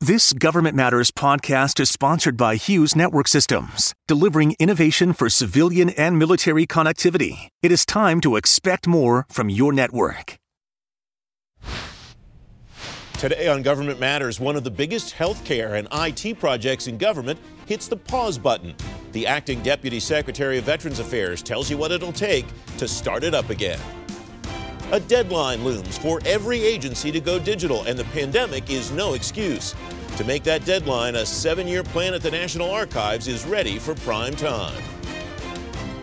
This Government Matters podcast is sponsored by Hughes Network Systems, delivering innovation for civilian and military connectivity. It is time to expect more from your network. Today on Government Matters, one of the biggest healthcare and IT projects in government hits the pause button. The acting Deputy Secretary of Veterans Affairs tells you what it'll take to start it up again. A deadline looms for every agency to go digital, and the pandemic is no excuse. To make that deadline, a seven year plan at the National Archives is ready for prime time.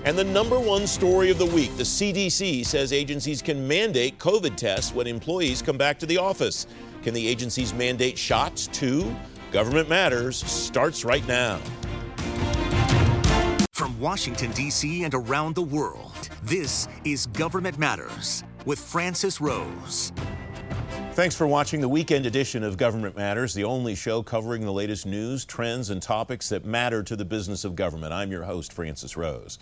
And the number one story of the week the CDC says agencies can mandate COVID tests when employees come back to the office. Can the agencies mandate shots too? Government Matters starts right now. From Washington, D.C. and around the world, this is Government Matters with Francis Rose. Thanks for watching the weekend edition of Government Matters, the only show covering the latest news, trends, and topics that matter to the business of government. I'm your host, Francis Rose.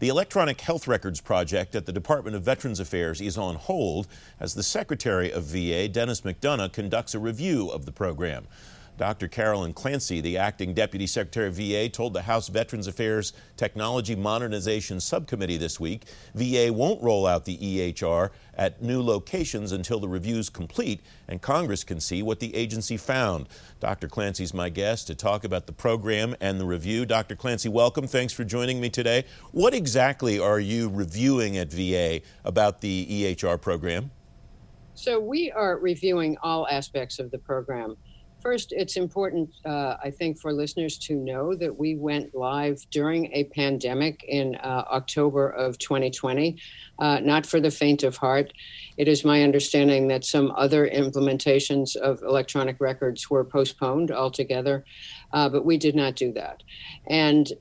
The Electronic Health Records Project at the Department of Veterans Affairs is on hold as the Secretary of VA, Dennis McDonough, conducts a review of the program. Dr. Carolyn Clancy, the acting Deputy Secretary of VA, told the House Veterans Affairs Technology Modernization Subcommittee this week VA won't roll out the EHR at new locations until the review's complete and Congress can see what the agency found. Dr. Clancy's my guest to talk about the program and the review. Dr. Clancy, welcome. Thanks for joining me today. What exactly are you reviewing at VA about the EHR program? So, we are reviewing all aspects of the program. First, it's important, uh, I think, for listeners to know that we went live during a pandemic in uh, October of 2020, uh, not for the faint of heart. It is my understanding that some other implementations of electronic records were postponed altogether, uh, but we did not do that. And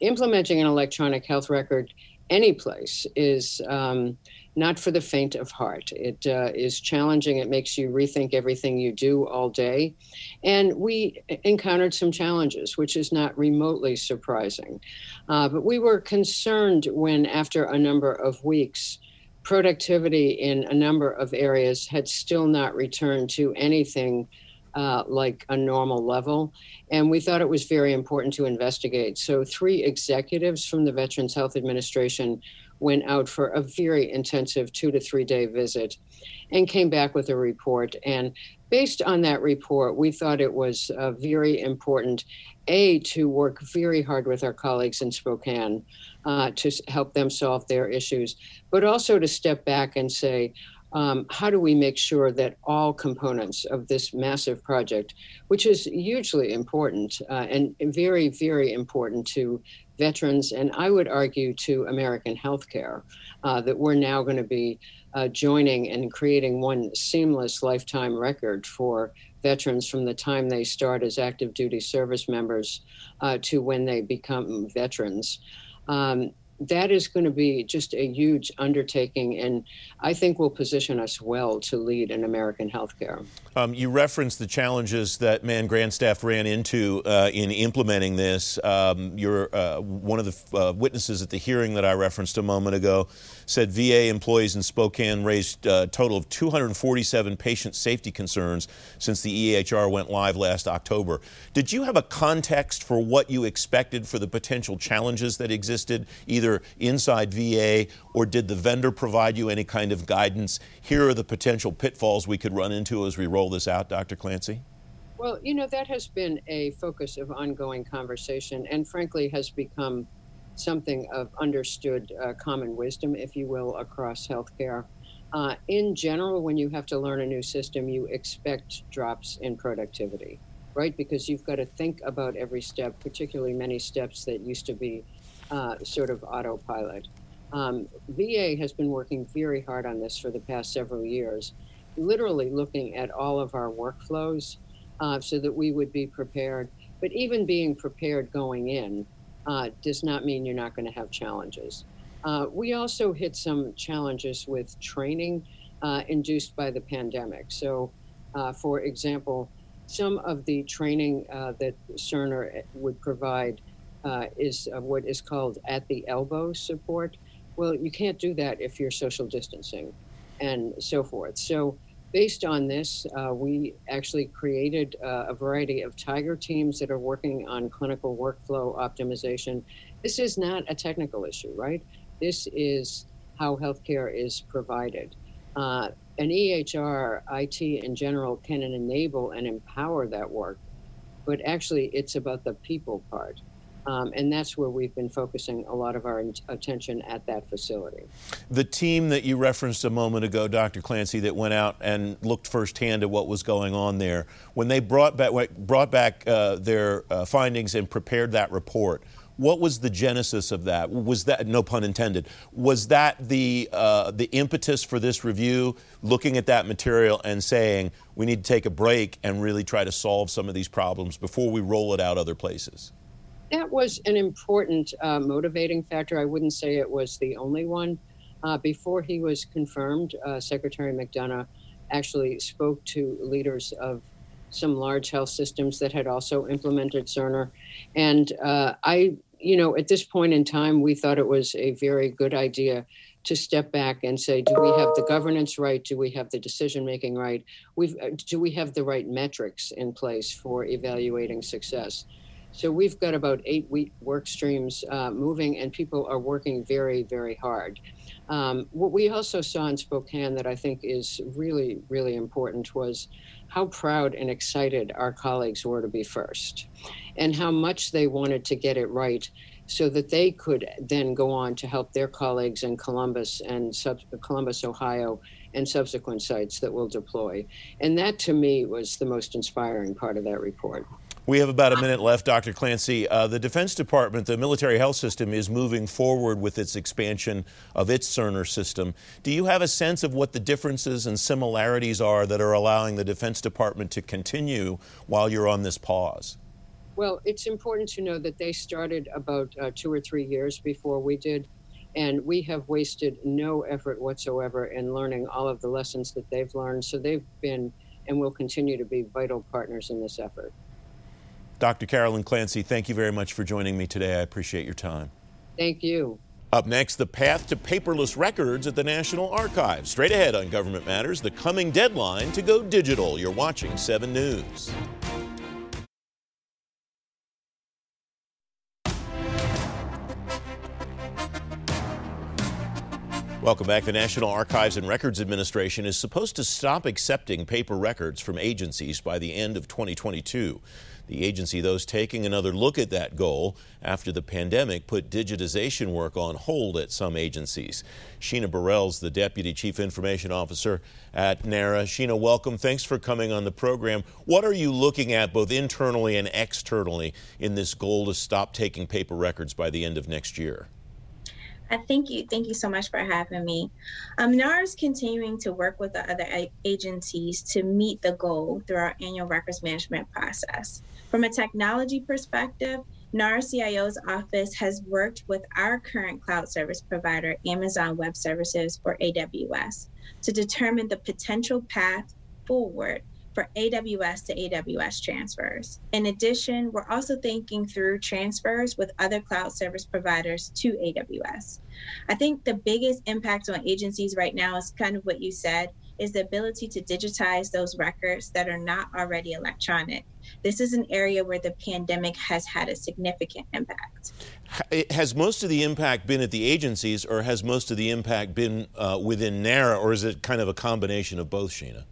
implementing an electronic health record any place is. Um, not for the faint of heart. It uh, is challenging. It makes you rethink everything you do all day. And we encountered some challenges, which is not remotely surprising. Uh, but we were concerned when, after a number of weeks, productivity in a number of areas had still not returned to anything. Uh, like a normal level. And we thought it was very important to investigate. So, three executives from the Veterans Health Administration went out for a very intensive two to three day visit and came back with a report. And based on that report, we thought it was uh, very important, A, to work very hard with our colleagues in Spokane uh, to help them solve their issues, but also to step back and say, um, how do we make sure that all components of this massive project, which is hugely important uh, and very, very important to veterans, and I would argue to American healthcare, uh, that we're now going to be uh, joining and creating one seamless lifetime record for veterans from the time they start as active duty service members uh, to when they become veterans. Um, that is going to be just a huge undertaking, and I think will position us well to lead in American healthcare. Um, you referenced the challenges that Mann Grandstaff ran into uh, in implementing this. Um, you're uh, one of the uh, witnesses at the hearing that I referenced a moment ago said VA employees in Spokane raised a total of 247 patient safety concerns since the EHR went live last October. Did you have a context for what you expected for the potential challenges that existed either inside VA or did the vendor provide you any kind of guidance? Here are the potential pitfalls we could run into as we roll this out, Dr. Clancy. Well, you know, that has been a focus of ongoing conversation and frankly has become something of understood uh, common wisdom, if you will, across healthcare. Uh, in general, when you have to learn a new system, you expect drops in productivity, right? Because you've got to think about every step, particularly many steps that used to be uh, sort of autopilot. Um, VA has been working very hard on this for the past several years, literally looking at all of our workflows uh, so that we would be prepared. But even being prepared going in, uh, does not mean you're not going to have challenges. Uh, we also hit some challenges with training uh, induced by the pandemic. So, uh, for example, some of the training uh, that Cerner would provide uh, is what is called at the elbow support. Well, you can't do that if you're social distancing and so forth. So, based on this, uh, we actually created uh, a variety of Tiger teams that are working on clinical workflow optimization. This is not a technical issue, right? This is how healthcare is provided. Uh, an EHR, IT in general, can enable and empower that work, but actually, it's about the people part. Um, and that's where we've been focusing a lot of our attention at that facility. The team that you referenced a moment ago, Dr. Clancy, that went out and looked firsthand at what was going on there, when they brought back, brought back uh, their uh, findings and prepared that report, what was the genesis of that? Was that no pun intended? Was that the uh, the impetus for this review? Looking at that material and saying we need to take a break and really try to solve some of these problems before we roll it out other places. That was an important uh, motivating factor. I wouldn't say it was the only one. Uh, before he was confirmed, uh, Secretary McDonough actually spoke to leaders of some large health systems that had also implemented Cerner. And uh, I you know, at this point in time, we thought it was a very good idea to step back and say, do we have the governance right? Do we have the decision making right? We've, uh, do we have the right metrics in place for evaluating success? So we've got about eight week work streams uh, moving, and people are working very, very hard. Um, what we also saw in Spokane that I think is really, really important was how proud and excited our colleagues were to be first and how much they wanted to get it right so that they could then go on to help their colleagues in Columbus and sub- Columbus, Ohio, and subsequent sites that will deploy. And that to me was the most inspiring part of that report. We have about a minute left, Dr. Clancy. Uh, the Defense Department, the military health system, is moving forward with its expansion of its Cerner system. Do you have a sense of what the differences and similarities are that are allowing the Defense Department to continue while you're on this pause? Well, it's important to know that they started about uh, two or three years before we did, and we have wasted no effort whatsoever in learning all of the lessons that they've learned. So they've been and will continue to be vital partners in this effort. Dr. Carolyn Clancy, thank you very much for joining me today. I appreciate your time. Thank you. Up next, the path to paperless records at the National Archives. Straight ahead on Government Matters, the coming deadline to go digital. You're watching 7 News. Welcome back. The National Archives and Records Administration is supposed to stop accepting paper records from agencies by the end of 2022. The agency, though, is taking another look at that goal after the pandemic put digitization work on hold at some agencies. Sheena Burrell's the Deputy Chief Information Officer at NARA. Sheena, welcome. Thanks for coming on the program. What are you looking at both internally and externally in this goal to stop taking paper records by the end of next year? Uh, thank you. Thank you so much for having me. Um, NARA is continuing to work with the other agencies to meet the goal through our annual records management process. From a technology perspective, NARA CIO's office has worked with our current cloud service provider, Amazon Web Services or AWS, to determine the potential path forward for AWS to AWS transfers. In addition, we're also thinking through transfers with other cloud service providers to AWS. I think the biggest impact on agencies right now is kind of what you said is the ability to digitize those records that are not already electronic. This is an area where the pandemic has had a significant impact. Has most of the impact been at the agencies, or has most of the impact been uh, within NARA, or is it kind of a combination of both, Sheena?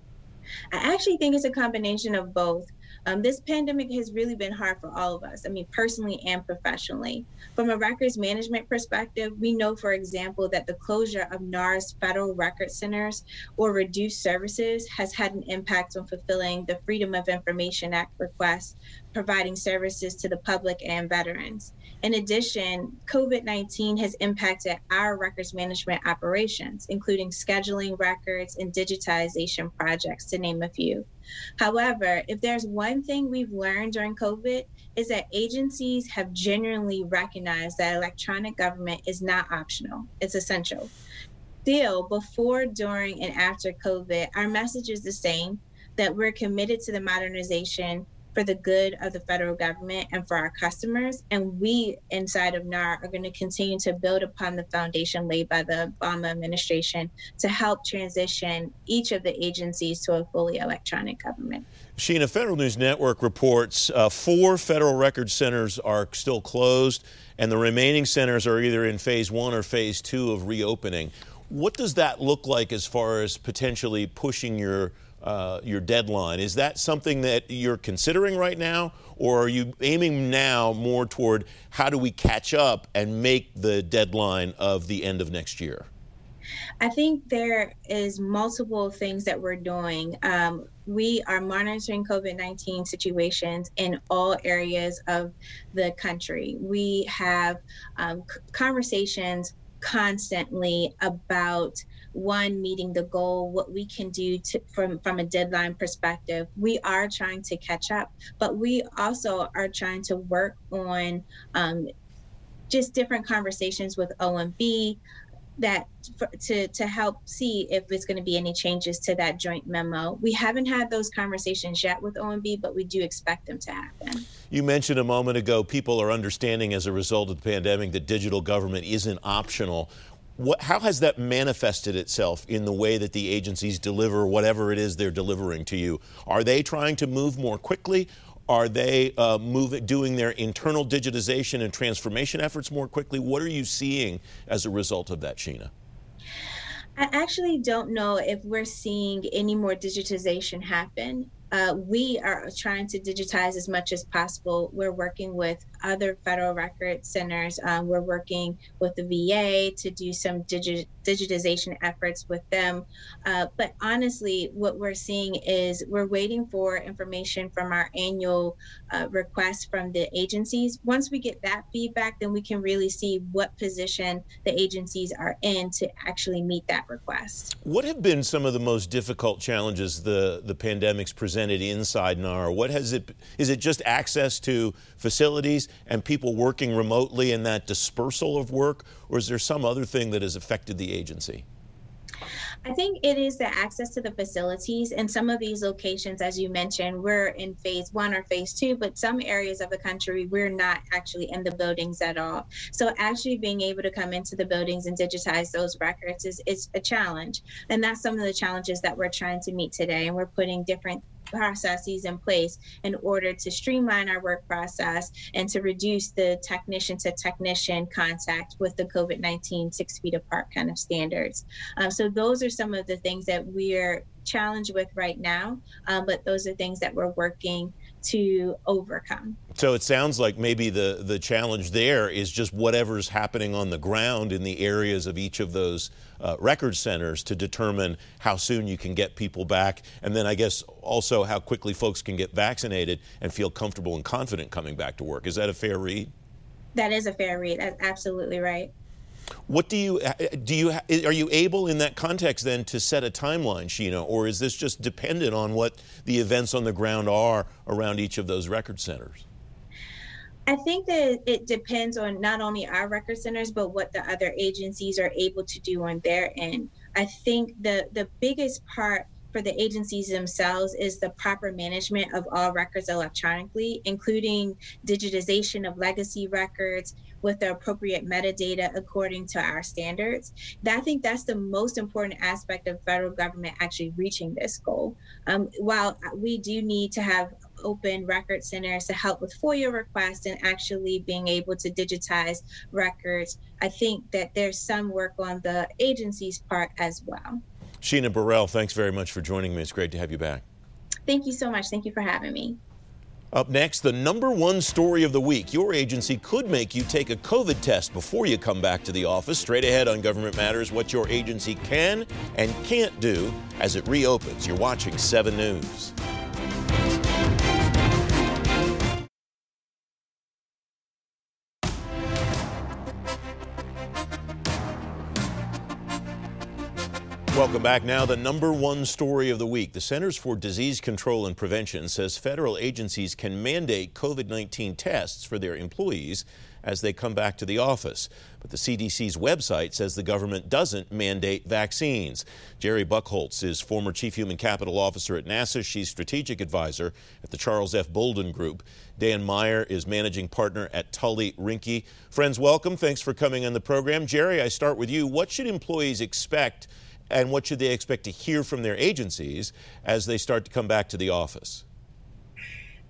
I actually think it's a combination of both. Um, this pandemic has really been hard for all of us, I mean, personally and professionally. From a records management perspective, we know, for example, that the closure of NARA's federal record centers or reduced services has had an impact on fulfilling the Freedom of Information Act requests, providing services to the public and veterans. In addition, COVID 19 has impacted our records management operations, including scheduling records and digitization projects, to name a few. However, if there's one thing we've learned during COVID, is that agencies have genuinely recognized that electronic government is not optional, it's essential. Still, before, during, and after COVID, our message is the same that we're committed to the modernization for the good of the federal government and for our customers. And we inside of NARA are going to continue to build upon the foundation laid by the Obama administration to help transition each of the agencies to a fully electronic government. Sheena, Federal News Network reports uh, four federal record centers are still closed, and the remaining centers are either in phase one or phase two of reopening. What does that look like as far as potentially pushing your uh, your deadline? Is that something that you're considering right now, or are you aiming now more toward how do we catch up and make the deadline of the end of next year? I think there is multiple things that we're doing. Um, we are monitoring COVID 19 situations in all areas of the country. We have um, conversations constantly about one meeting the goal what we can do to, from from a deadline perspective we are trying to catch up but we also are trying to work on um, just different conversations with omb that for, to to help see if there's going to be any changes to that joint memo. We haven't had those conversations yet with OMB, but we do expect them to happen. You mentioned a moment ago people are understanding as a result of the pandemic that digital government isn't optional. What, how has that manifested itself in the way that the agencies deliver whatever it is they're delivering to you? Are they trying to move more quickly? Are they uh, moving, doing their internal digitization and transformation efforts more quickly? What are you seeing as a result of that, Sheena? I actually don't know if we're seeing any more digitization happen. Uh, we are trying to digitize as much as possible. We're working with other federal record centers. Um, we're working with the VA to do some digi- digitization efforts with them. Uh, but honestly, what we're seeing is we're waiting for information from our annual uh, request from the agencies. Once we get that feedback, then we can really see what position the agencies are in to actually meet that request. What have been some of the most difficult challenges the, the pandemic's presented inside NARA? What has it, is it just access to facilities? And people working remotely and that dispersal of work, or is there some other thing that has affected the agency? I think it is the access to the facilities. in some of these locations, as you mentioned, we're in phase one or phase two, but some areas of the country, we're not actually in the buildings at all. So actually being able to come into the buildings and digitize those records is, is a challenge. And that's some of the challenges that we're trying to meet today. And we're putting different processes in place in order to streamline our work process and to reduce the technician to technician contact with the COVID 19 six feet apart kind of standards. Um, so, those are some of the things that we're challenged with right now, um, but those are things that we're working to overcome. So it sounds like maybe the, the challenge there is just whatever's happening on the ground in the areas of each of those uh, record centers to determine how soon you can get people back, and then I guess also how quickly folks can get vaccinated and feel comfortable and confident coming back to work. Is that a fair read? That is a fair read. That's absolutely right. What do you uh, uh, do? You uh, are you able in that context then to set a timeline, Sheena, or is this just dependent on what the events on the ground are around each of those record centers? I think that it depends on not only our record centers, but what the other agencies are able to do on their end. I think the the biggest part for the agencies themselves is the proper management of all records electronically, including digitization of legacy records with the appropriate metadata according to our standards. I think that's the most important aspect of federal government actually reaching this goal. Um, while we do need to have open record centers to help with FOIA requests and actually being able to digitize records, I think that there's some work on the agency's part as well. Sheena Burrell, thanks very much for joining me. It's great to have you back. Thank you so much. Thank you for having me. Up next, the number one story of the week. Your agency could make you take a COVID test before you come back to the office. Straight ahead on Government Matters, what your agency can and can't do as it reopens. You're watching 7 News. Welcome back. Now, the number one story of the week. The Centers for Disease Control and Prevention says federal agencies can mandate COVID 19 tests for their employees as they come back to the office. But the CDC's website says the government doesn't mandate vaccines. Jeri Buchholz is former Chief Human Capital Officer at NASA. She's strategic advisor at the Charles F. Bolden Group. Dan Meyer is managing partner at Tully Rinckey. Friends, welcome. Thanks for coming on the program. Jeri, I start with you. What should employees expect? And what should they expect to hear from their agencies as they start to come back to the office?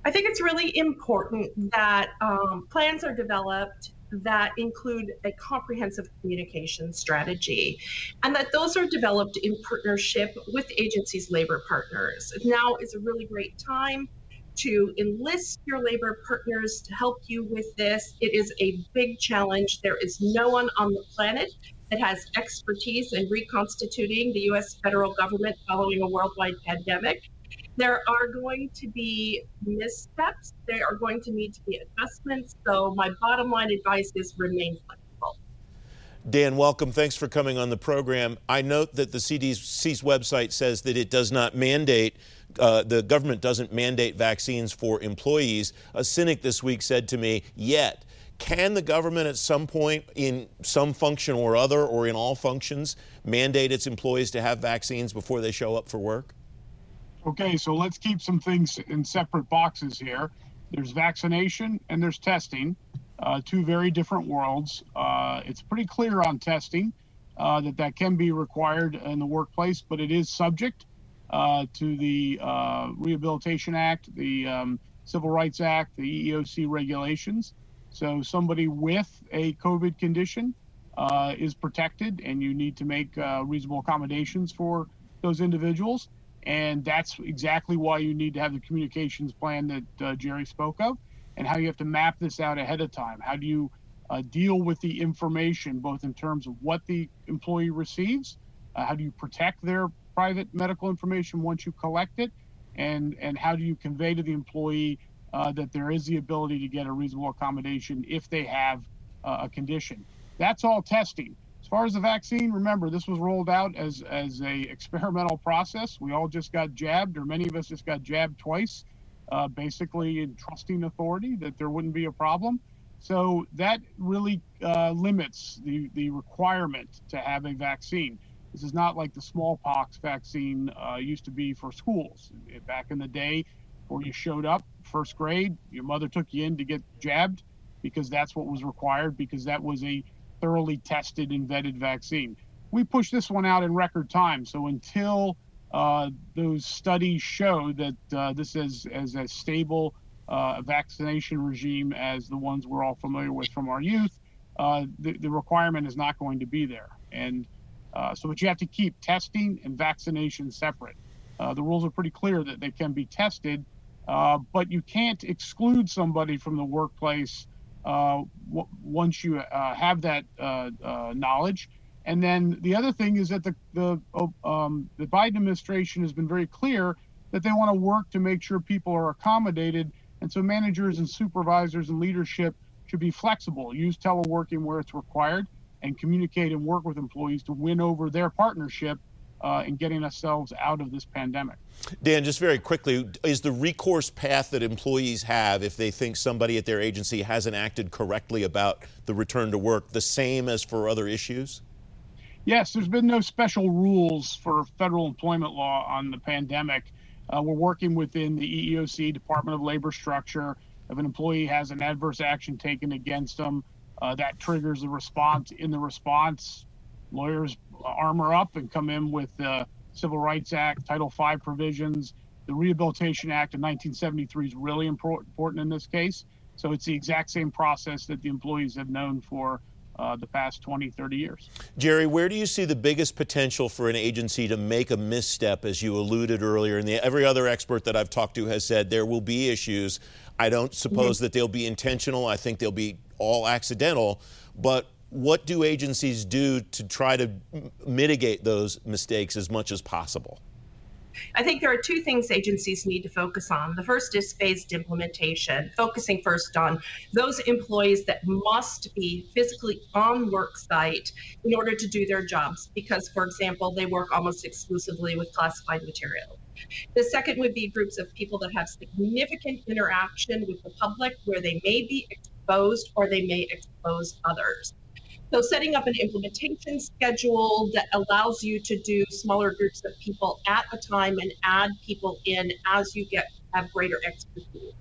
I think it's really important that um, plans are developed that include a comprehensive communication strategy and that those are developed in partnership with agencies' labor partners. Now is a really great time to enlist your labor partners to help you with this. It is a big challenge. There is no one on the planet that has expertise in reconstituting the US federal government following a worldwide pandemic. There are going to be missteps, there are going to need to be adjustments. So, my bottom line advice is remain flexible. Dan, welcome. Thanks for coming on the program. I note that the CDC's website says that it does not mandate, uh, the government doesn't mandate vaccines for employees. A cynic this week said to me, yet. Can the government at some point, in some function or other, or in all functions, mandate its employees to have vaccines before they show up for work? Okay, so let's keep some things in separate boxes here. There's vaccination and there's testing, uh, two very different worlds. Uh, it's pretty clear on testing uh, that that can be required in the workplace, but it is subject uh, to the uh, Rehabilitation Act, the um, Civil Rights Act, the EEOC regulations. So somebody with a COVID condition uh, is protected, and you need to make uh, reasonable accommodations for those individuals. And that's exactly why you need to have the communications plan that uh, Jeri spoke of, and how you have to map this out ahead of time. How do you uh, deal with the information, both in terms of what the employee receives, uh, how do you protect their private medical information once you collect it, and and how do you convey to the employee uh, that there is the ability to get a reasonable accommodation if they have uh, a condition. That's all testing. As far as the vaccine, remember this was rolled out as as a experimental process. We all just got jabbed, or many of us just got jabbed twice, uh, basically in trusting authority that there wouldn't be a problem. So that really uh, limits the the requirement to have a vaccine. This is not like the smallpox vaccine uh, used to be for schools. Back in the day, or you showed up first grade, your mother took you in to get jabbed because that's what was required because that was a thoroughly tested and vetted vaccine. We pushed this one out in record time. So until uh, those studies show that uh, this is as a stable uh, vaccination regime as the ones we're all familiar with from our youth, uh, the, the, requirement is not going to be there. And uh, so, but you have to keep testing and vaccination separate. Uh, the rules are pretty clear that they can be tested, uh, but you can't exclude somebody from the workplace uh, w- once you uh, have that uh, uh, knowledge. And then the other thing is that the the oh, um, the Biden administration has been very clear that they want to work to make sure people are accommodated, and so managers and supervisors and leadership should be flexible, use teleworking where it's required, and communicate and work with employees to win over their partnership uh, in getting ourselves out of this pandemic. Dan, just very quickly, is the recourse path that employees have if they think somebody at their agency hasn't acted correctly about the return to work the same as for other issues? Yes, there's been no special rules for federal employment law on the pandemic. Uh, we're working within the EEOC Department of Labor structure. If an employee has an adverse action taken against them, uh, that triggers a response. In the response, lawyers armor up and come in with the Civil Rights Act, Title V provisions. The Rehabilitation Act of 1973 is really important in this case. So it's the exact same process that the employees have known for uh, the past 20, 30 years. Jeri, where do you see the biggest potential for an agency to make a misstep, as you alluded earlier? And the, every other expert that I've talked to has said there will be issues. I don't suppose mm-hmm. that they'll be intentional. I think they'll be all accidental. But what do agencies do to try to mitigate those mistakes as much as possible? I think there are two things agencies need to focus on. The first is phased implementation, focusing first on those employees that must be physically on work site in order to do their jobs, because, for example, they work almost exclusively with classified material. The second would be groups of people that have significant interaction with the public where they may be exposed or they may expose others. So setting up an implementation schedule that allows you to do smaller groups of people at a time and add people in as you get have greater expertise.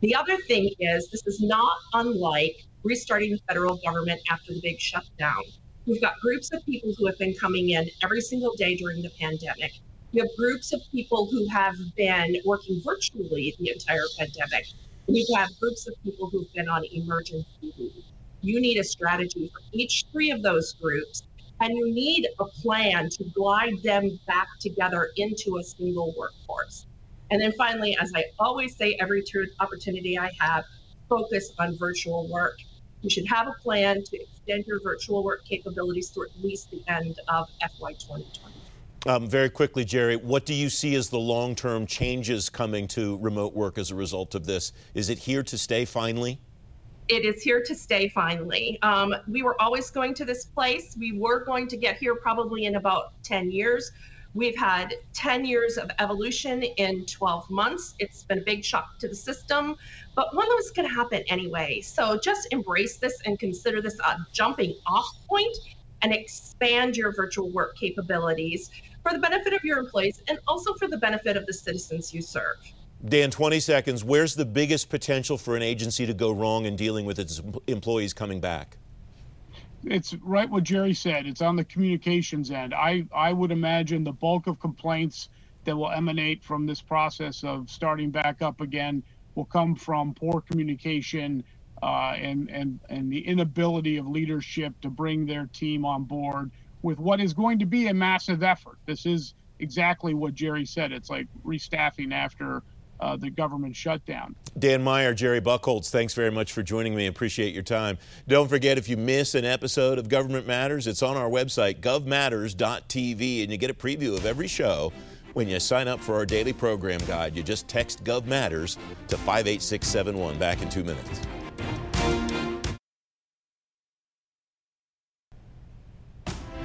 The other thing is this is not unlike restarting the federal government after the big shutdown. We've got groups of people who have been coming in every single day during the pandemic. We have groups of people who have been working virtually the entire pandemic. We have groups of people who've been on emergency leave you need a strategy for each three of those groups and you need a plan to glide them back together into a single workforce. And then finally, as I always say, every opportunity I have, focus on virtual work. You should have a plan to extend your virtual work capabilities through at least the end of FY 2020. Um, very quickly, Jeri, what do you see as the long term changes coming to remote work as a result of this? Is it here to stay finally? It is here to stay finally. Um, we were always going to this place. We were going to get here probably in about 10 years. We've had 10 years of evolution in 12 months. It's been a big shock to the system, but one that was going to happen anyway. So just embrace this and consider this a jumping off point and expand your virtual work capabilities for the benefit of your employees and also for the benefit of the citizens you serve. Dan, 20 seconds. Where's the biggest potential for an agency to go wrong in dealing with its employees coming back? It's right what Jeri said. It's on the communications end. I, I would imagine the bulk of complaints that will emanate from this process of starting back up again will come from poor communication uh, and, and, and the inability of leadership to bring their team on board with what is going to be a massive effort. This is exactly what Jeri said. It's like restaffing after uh, the government shutdown. Dan Meyer, Jeri Buchholz, thanks very much for joining me. Appreciate your time. Don't forget, if you miss an episode of Government Matters, it's on our website, govmatters.tv, and you get a preview of every show when you sign up for our daily program guide. You just text GovMatters to 58671. Back in two minutes.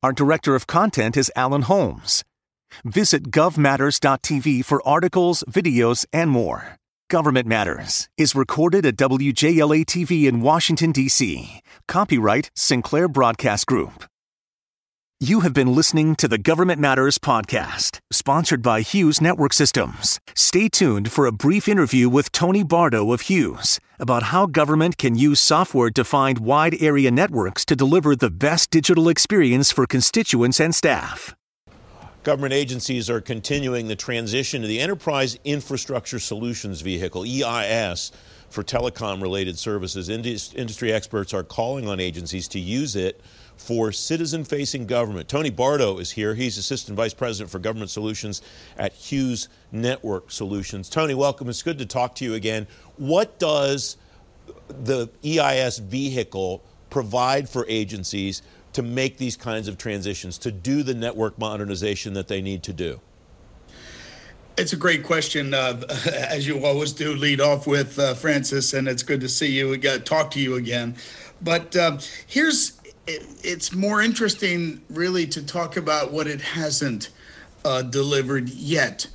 Our director of content is Alan Holmes. Visit govmatters.tv for articles, videos, and more. Government Matters is recorded at WJLA TV in Washington, D.C. Copyright Sinclair Broadcast Group. You have been listening to the Government Matters podcast, sponsored by Hughes Network Systems. Stay tuned for a brief interview with Tony Bardo of Hughes about how government can use software defined wide area networks to deliver the best digital experience for constituents and staff. Government agencies are continuing the transition to the Enterprise Infrastructure Solutions Vehicle, EIS, for telecom related services. Industry experts are calling on agencies to use it for citizen facing government. Tony Bardo is here. He's Assistant Vice President for Government Solutions at Hughes Network Solutions. Tony, welcome. It's good to talk to you again. What does the EIS vehicle provide for agencies to make these kinds of transitions, to do the network modernization that they need to do? It's a great question, uh, as you always do. Lead off with uh, Francis, and it's good to see you. Got talk to you again. But uh, here's it, it's more interesting, really, to talk about what it hasn't uh, delivered yet.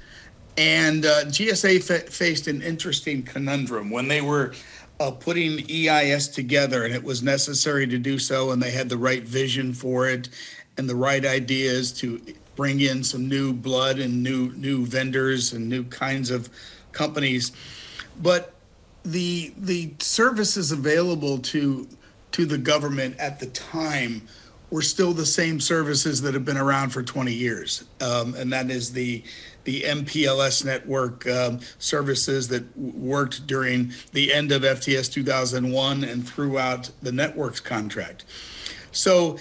And uh, GSA fa- faced an interesting conundrum when they were uh, putting EIS together, and it was necessary to do so, and they had the right vision for it and the right ideas to bring in some new blood and new new vendors and new kinds of companies. But the the services available to to the government at the time were still the same services that have been around for 20 years, um, and that is the the MPLS network um, services that worked during the end of FTS 2001 and throughout the networks contract. So.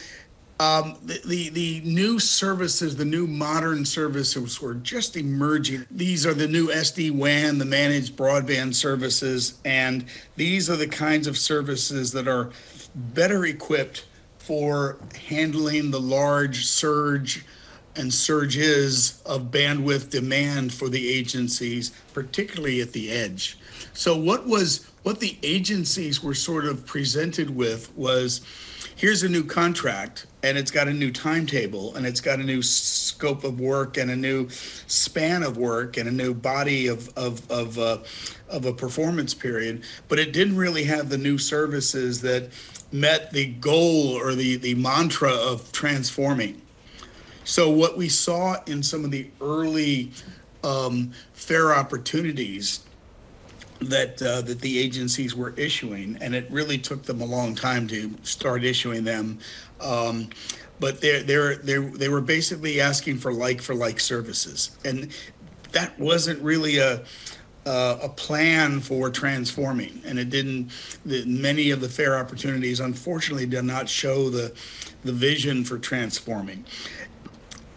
Um, the, the, the new services, the new modern services were just emerging. These are the new SD WAN, the managed broadband services, and these are the kinds of services that are better equipped for handling the large surge and surges of bandwidth demand for the agencies, particularly at the edge. So what was what the agencies were sort of presented with was here's a new contract and it's got a new timetable and it's got a new scope of work and a new span of work and a new body of of of, uh, of a performance period but it didn't really have the new services that met the goal or the the mantra of transforming so what we saw in some of the early um, fair opportunities that uh, that the agencies were issuing, and it really took them a long time to start issuing them. Um, but they they they they were basically asking for like for like services, and that wasn't really a uh, a plan for transforming, and it didn't. The, many of the fair opportunities, unfortunately, did not show the the vision for transforming.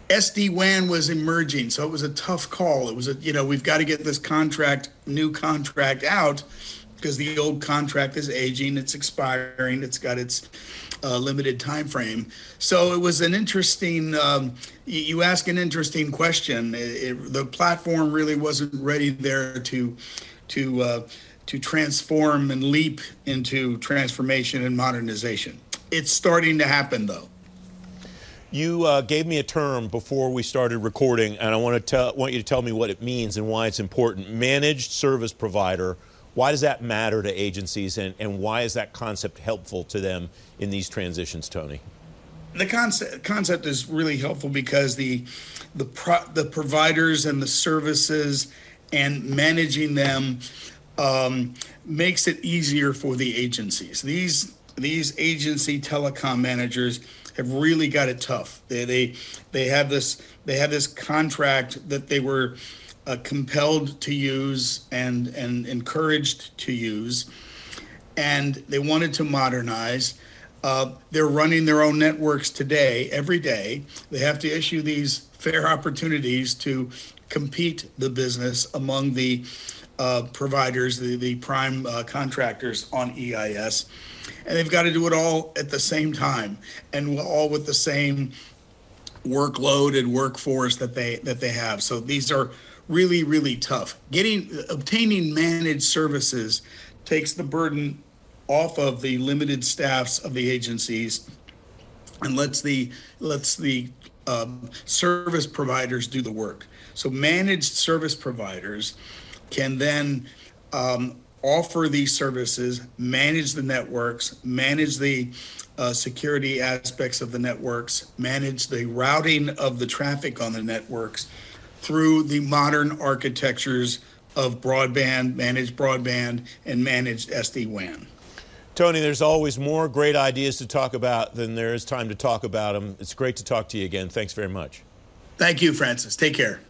SD WAN was emerging, so it was a tough call. It was a you know we've got to get this contract, new contract out, because the old contract is aging, it's expiring, it's got its uh, limited time frame. So it was an interesting. Um, you ask an interesting question. It, it, the platform really wasn't ready there to to uh, to transform and leap into transformation and modernization. It's starting to happen though. You uh, gave me a term before we started recording, and I want to tell, want you to tell me what it means and why it's important. Managed service provider. Why does that matter to agencies, and, and why is that concept helpful to them in these transitions, Tony? The concept concept is really helpful because the the pro, the providers and the services and managing them um, makes it easier for the agencies. These these agency telecom managers have really got it tough. They they they have this they have this contract that they were uh, compelled to use and and encouraged to use, and they wanted to modernize. Uh, they're running their own networks today, every day. They have to issue these fair opportunities to compete the business among the uh, providers, the, the prime uh, contractors on EIS and they've got to do it all at the same time and all with the same workload and workforce that they that they have. So these are really really tough. Getting obtaining managed services takes the burden off of the limited staffs of the agencies and lets the lets the um, service providers do the work. So managed service providers can then um, offer these services, manage the networks, manage the uh, security aspects of the networks, manage the routing of the traffic on the networks through the modern architectures of broadband, managed broadband, and managed SD WAN. Tony, there's always more great ideas to talk about than there is time to talk about them. It's great to talk to you again. Thanks very much. Thank you, Francis. Take care.